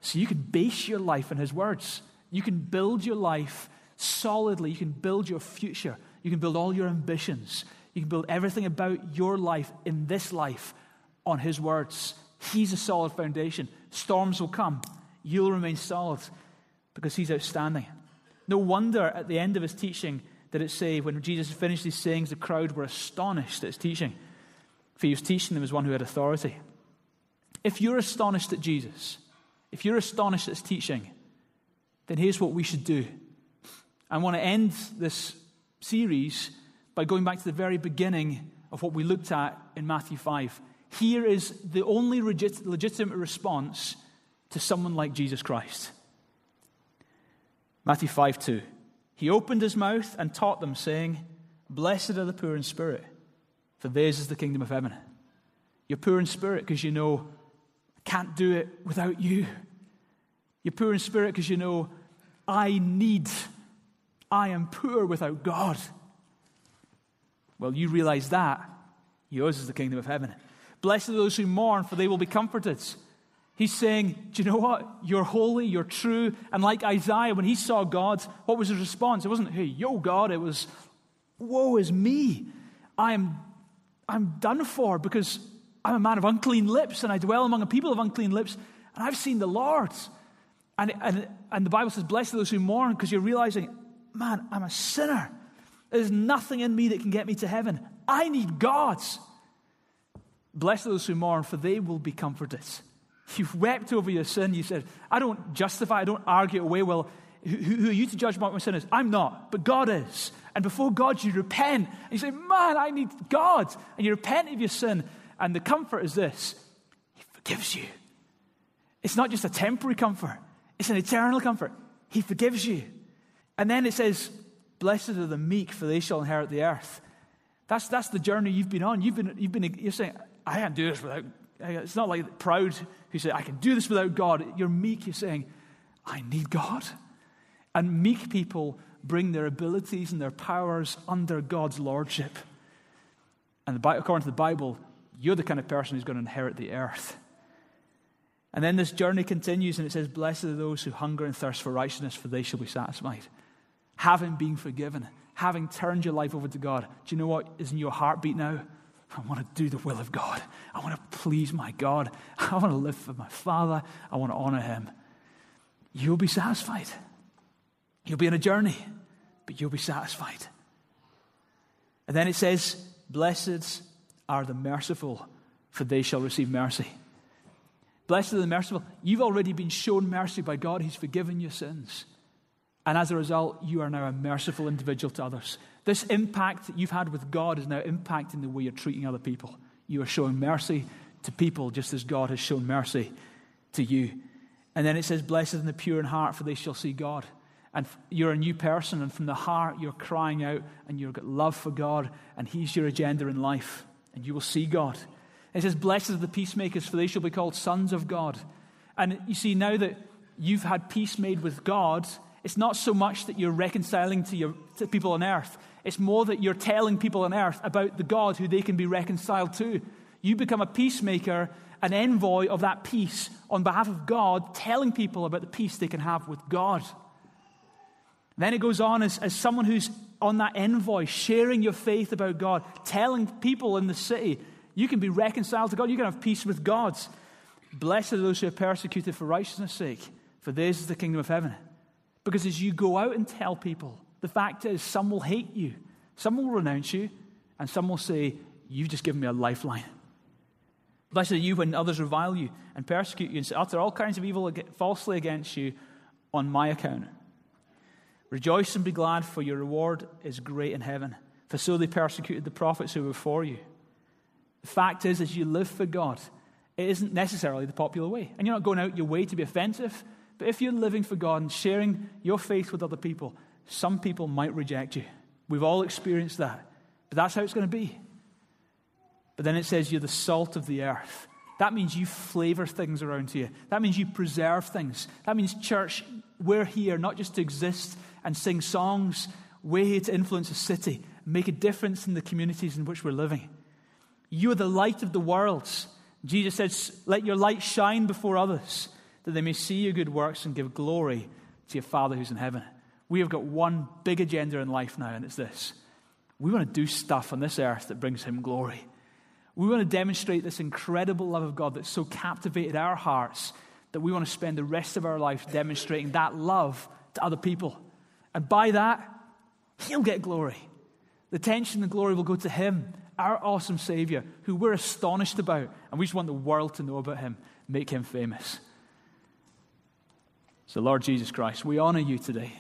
So you can base your life on his words. You can build your life solidly. You can build your future. You can build all your ambitions. You can build everything about your life in this life on his words. He's a solid foundation. Storms will come you'll remain solid because he's outstanding. No wonder at the end of his teaching did it say, when Jesus finished these sayings, the crowd were astonished at his teaching. For he was teaching them as one who had authority. If you're astonished at Jesus, if you're astonished at his teaching, then here's what we should do. I want to end this series by going back to the very beginning of what we looked at in Matthew 5. Here is the only legit- legitimate response to someone like Jesus Christ. Matthew 5 2. He opened his mouth and taught them, saying, Blessed are the poor in spirit, for theirs is the kingdom of heaven. You're poor in spirit because you know, I can't do it without you. You're poor in spirit because you know, I need, I am poor without God. Well, you realize that. Yours is the kingdom of heaven. Blessed are those who mourn, for they will be comforted. He's saying, Do you know what? You're holy, you're true. And like Isaiah, when he saw God, what was his response? It wasn't, Hey, yo, God. It was, Woe is me. I am I'm done for because I'm a man of unclean lips and I dwell among a people of unclean lips and I've seen the Lord. And, and, and the Bible says, Blessed are those who mourn because you're realizing, Man, I'm a sinner. There's nothing in me that can get me to heaven. I need God's. Blessed those who mourn, for they will be comforted. You've wept over your sin. You said, I don't justify, I don't argue away. Well, who, who, are you to judge what my sin is? I'm not, but God is. And before God, you repent. And you say, Man, I need God. And you repent of your sin. And the comfort is this He forgives you. It's not just a temporary comfort, it's an eternal comfort. He forgives you. And then it says, Blessed are the meek, for they shall inherit the earth. That's, that's the journey you've been on. You've been, you've been, you're saying, I can't do this without it's not like proud who say, I can do this without God. You're meek, you're saying, I need God. And meek people bring their abilities and their powers under God's lordship. And according to the Bible, you're the kind of person who's going to inherit the earth. And then this journey continues and it says, Blessed are those who hunger and thirst for righteousness, for they shall be satisfied. Having been forgiven, having turned your life over to God, do you know what is in your heartbeat now? I want to do the will of God. I want to please my God. I want to live for my Father. I want to honor Him. You'll be satisfied. You'll be on a journey, but you'll be satisfied. And then it says, Blessed are the merciful, for they shall receive mercy. Blessed are the merciful. You've already been shown mercy by God, He's forgiven your sins. And as a result, you are now a merciful individual to others. This impact that you've had with God is now impacting the way you're treating other people. You are showing mercy to people just as God has shown mercy to you. And then it says, Blessed are the pure in heart, for they shall see God. And you're a new person, and from the heart you're crying out, and you've got love for God, and He's your agenda in life, and you will see God. It says, Blessed are the peacemakers, for they shall be called sons of God. And you see, now that you've had peace made with God, it's not so much that you're reconciling to, your, to people on earth, it's more that you're telling people on earth about the God who they can be reconciled to. You become a peacemaker, an envoy of that peace on behalf of God, telling people about the peace they can have with God. Then it goes on as, as someone who's on that envoy, sharing your faith about God, telling people in the city, you can be reconciled to God, you can have peace with God. Blessed are those who are persecuted for righteousness' sake, for theirs is the kingdom of heaven. Because as you go out and tell people, the fact is, some will hate you, some will renounce you, and some will say, You've just given me a lifeline. Blessed are you when others revile you and persecute you and utter all kinds of evil falsely against you on my account. Rejoice and be glad, for your reward is great in heaven. For so they persecuted the prophets who were before you. The fact is, as you live for God, it isn't necessarily the popular way. And you're not going out your way to be offensive. But if you're living for God and sharing your faith with other people, some people might reject you. We've all experienced that. But that's how it's going to be. But then it says you're the salt of the earth. That means you flavor things around here. That means you preserve things. That means, church, we're here not just to exist and sing songs, we're here to influence a city, make a difference in the communities in which we're living. You are the light of the world. Jesus says, Let your light shine before others that they may see your good works and give glory to your Father who's in heaven. We have got one big agenda in life now, and it's this. We want to do stuff on this earth that brings Him glory. We want to demonstrate this incredible love of God that so captivated our hearts that we want to spend the rest of our life demonstrating that love to other people. And by that, He'll get glory. The attention and glory will go to Him, our awesome Savior, who we're astonished about, and we just want the world to know about Him, make Him famous. So, Lord Jesus Christ, we honor you today.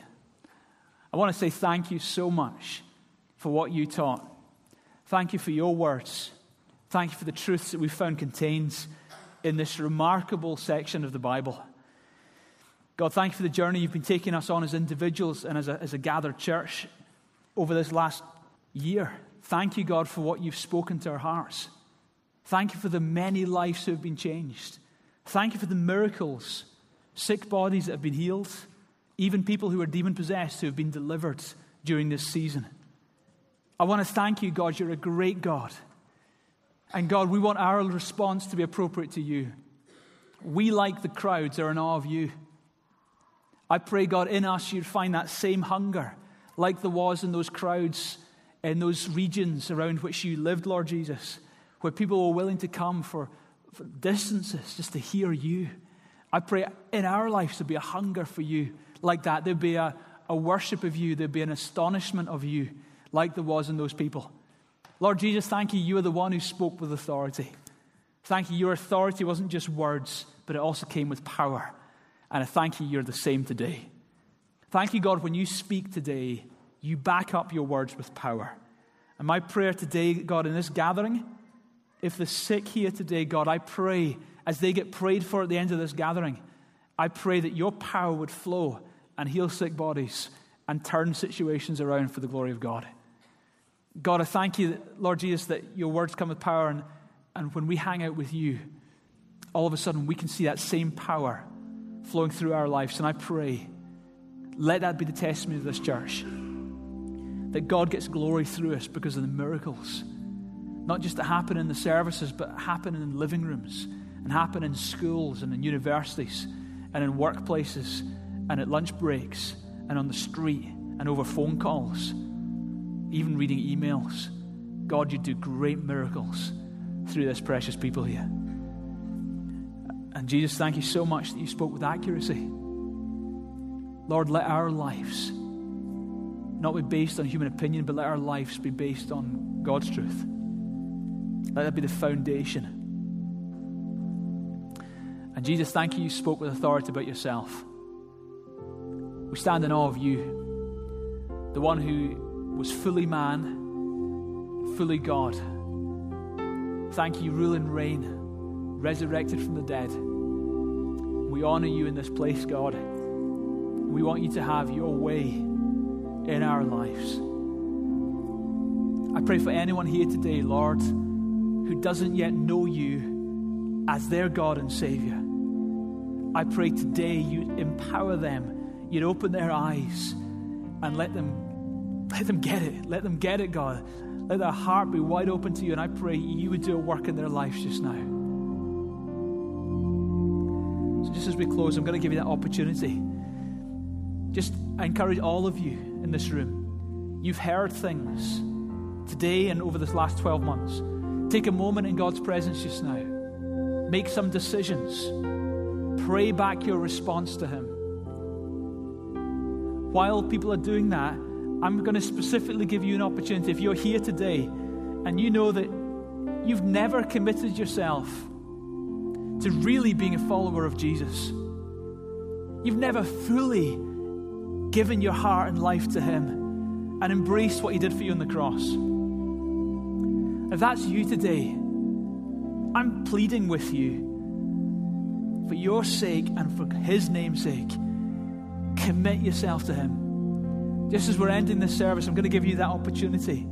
I want to say thank you so much for what you taught. Thank you for your words. Thank you for the truths that we found contained in this remarkable section of the Bible. God, thank you for the journey you've been taking us on as individuals and as a, as a gathered church over this last year. Thank you, God, for what you've spoken to our hearts. Thank you for the many lives who have been changed. Thank you for the miracles sick bodies that have been healed, even people who are demon possessed who have been delivered during this season. I want to thank you, God. You're a great God. And God, we want our response to be appropriate to you. We, like the crowds, are in awe of you. I pray, God, in us you'd find that same hunger like there was in those crowds in those regions around which you lived, Lord Jesus, where people were willing to come for, for distances just to hear you. I pray in our lives there'd be a hunger for you like that. There'd be a, a worship of you, there'd be an astonishment of you like there was in those people. Lord Jesus, thank you. You are the one who spoke with authority. Thank you. Your authority wasn't just words, but it also came with power. And I thank you, you're the same today. Thank you, God, when you speak today, you back up your words with power. And my prayer today, God, in this gathering, if the sick here today, God, I pray as they get prayed for at the end of this gathering, I pray that your power would flow and heal sick bodies and turn situations around for the glory of God. God, I thank you, Lord Jesus, that your words come with power, and, and when we hang out with you, all of a sudden we can see that same power flowing through our lives. And I pray, let that be the testimony of this church that God gets glory through us because of the miracles, not just that happen in the services, but happen in living rooms and happen in schools and in universities and in workplaces and at lunch breaks and on the street and over phone calls, even reading emails. God, you do great miracles through this precious people here. And Jesus, thank you so much that you spoke with accuracy. Lord, let our lives not be based on human opinion, but let our lives be based on God's truth. Let that be the foundation. And Jesus, thank you, you spoke with authority about yourself. We stand in awe of you, the one who was fully man, fully God. Thank you, rule and reign, resurrected from the dead. We honor you in this place, God. We want you to have your way in our lives. I pray for anyone here today, Lord, who doesn't yet know you as their God and Savior. I pray today you'd empower them, you'd open their eyes and let them let them get it. Let them get it, God. Let their heart be wide open to you. And I pray you would do a work in their lives just now. So just as we close, I'm going to give you that opportunity. Just I encourage all of you in this room. You've heard things today and over this last 12 months. Take a moment in God's presence just now. Make some decisions. Pray back your response to Him. While people are doing that, I'm going to specifically give you an opportunity. If you're here today and you know that you've never committed yourself to really being a follower of Jesus. You've never fully given your heart and life to Him and embraced what He did for you on the cross. If that's you today, I'm pleading with you for your sake and for His name's sake, commit yourself to Him. Just as we're ending this service, I'm going to give you that opportunity.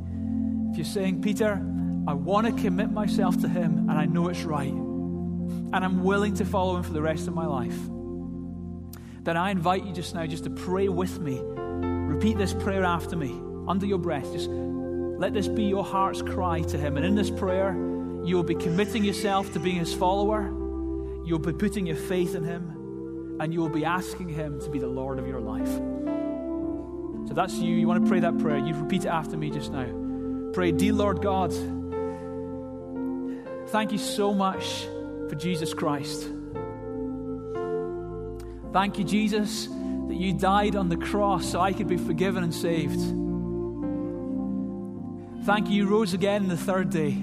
If you're saying, Peter, I want to commit myself to Him and I know it's right and I'm willing to follow him for the rest of my life, then I invite you just now just to pray with me. Repeat this prayer after me under your breath. Just let this be your heart's cry to him. And in this prayer, you will be committing yourself to being his follower. You'll be putting your faith in him. And you will be asking him to be the Lord of your life. So that's you. You want to pray that prayer. You repeat it after me just now. Pray, Dear Lord God, thank you so much for Jesus Christ. Thank you, Jesus, that you died on the cross so I could be forgiven and saved. Thank you, you rose again the third day.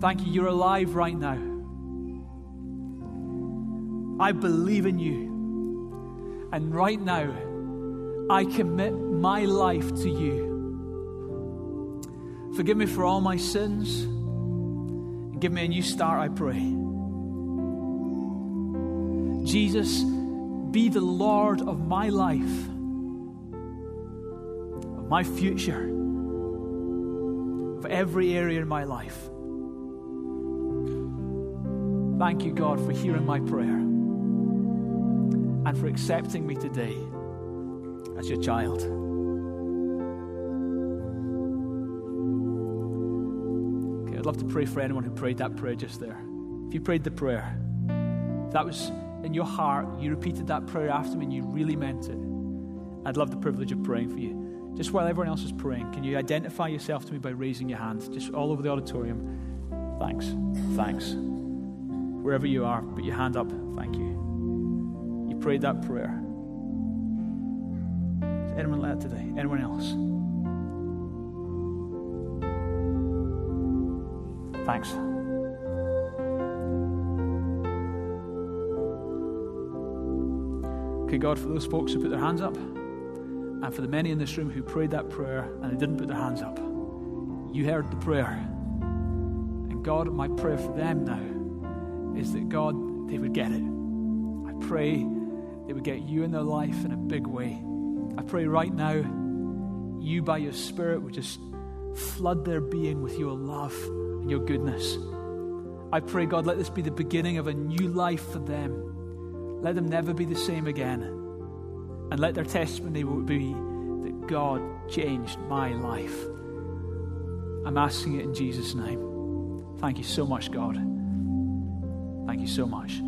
Thank you, you're alive right now. I believe in you. And right now, I commit my life to you. Forgive me for all my sins. Give me a new start, I pray. Jesus, be the Lord of my life, of my future, of every area in my life. Thank you, God, for hearing my prayer and for accepting me today as your child. Okay, I'd love to pray for anyone who prayed that prayer just there. If you prayed the prayer, if that was in your heart, you repeated that prayer after me and you really meant it, I'd love the privilege of praying for you. Just while everyone else is praying, can you identify yourself to me by raising your hand? Just all over the auditorium. Thanks. Thanks. Wherever you are, put your hand up. Thank you. Prayed that prayer. Is anyone like that today? Anyone else? Thanks. Okay, God, for those folks who put their hands up, and for the many in this room who prayed that prayer and they didn't put their hands up, you heard the prayer. And God, my prayer for them now is that God, they would get it. I pray they would get you in their life in a big way. I pray right now, you by your Spirit would just flood their being with your love and your goodness. I pray, God, let this be the beginning of a new life for them. Let them never be the same again. And let their testimony be that God changed my life. I'm asking it in Jesus' name. Thank you so much, God. Thank you so much.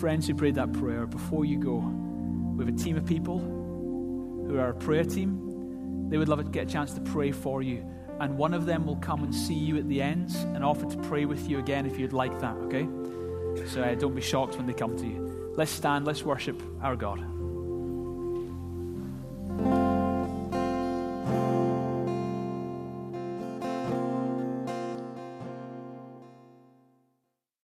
Friends who prayed that prayer, before you go, we have a team of people who are a prayer team. They would love to get a chance to pray for you. And one of them will come and see you at the end and offer to pray with you again if you'd like that, okay? So uh, don't be shocked when they come to you. Let's stand, let's worship our God.